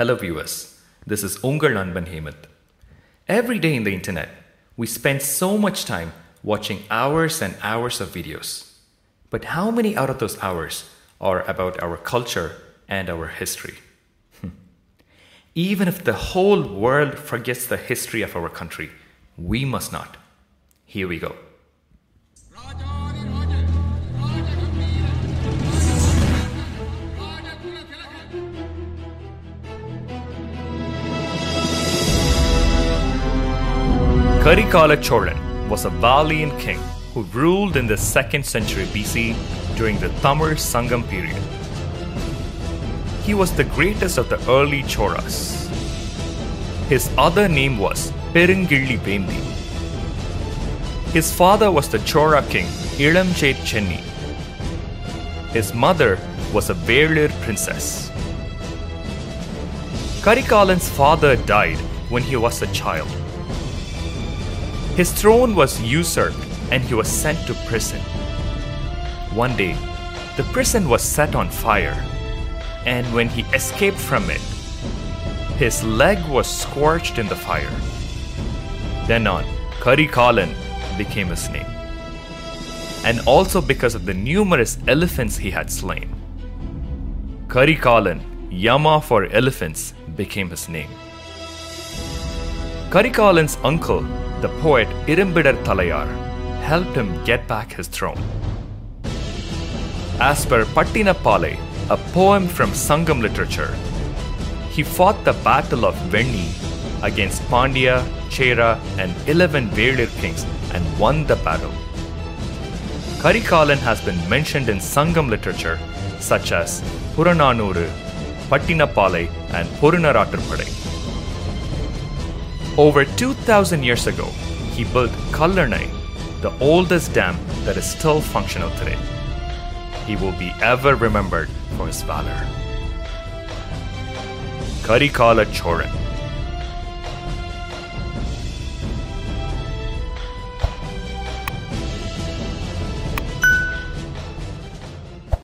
Hello, viewers. This is Ungal Nanban Hemant. Every day in the internet, we spend so much time watching hours and hours of videos. But how many out of those hours are about our culture and our history? Hmm. Even if the whole world forgets the history of our country, we must not. Here we go. Karikala Cholan was a valiant king who ruled in the 2nd century BC during the Tamil Sangam period. He was the greatest of the early Cholas. His other name was Perungilli Vemdi. His father was the Chola king Ilamchet Chenni. His mother was a Velir princess. Karikalan's father died when he was a child. His throne was usurped and he was sent to prison. One day, the prison was set on fire, and when he escaped from it, his leg was scorched in the fire. Then on, Karikalan became his name. And also because of the numerous elephants he had slain. Karikalan, Yama for elephants, became his name. Karikalan's uncle, the poet Irumbidar Thalayar helped him get back his throne. As per Pattinappalai, a poem from Sangam literature, he fought the Battle of Venni against Pandya, Chera, and 11 Velir kings and won the battle. Karikalan has been mentioned in Sangam literature such as Purananuru, Pattinappalai, and Purunaratrupade. Over 2000 years ago, he built Kallanai, the oldest dam that is still functional today. He will be ever remembered for his valor. Karikala Cholan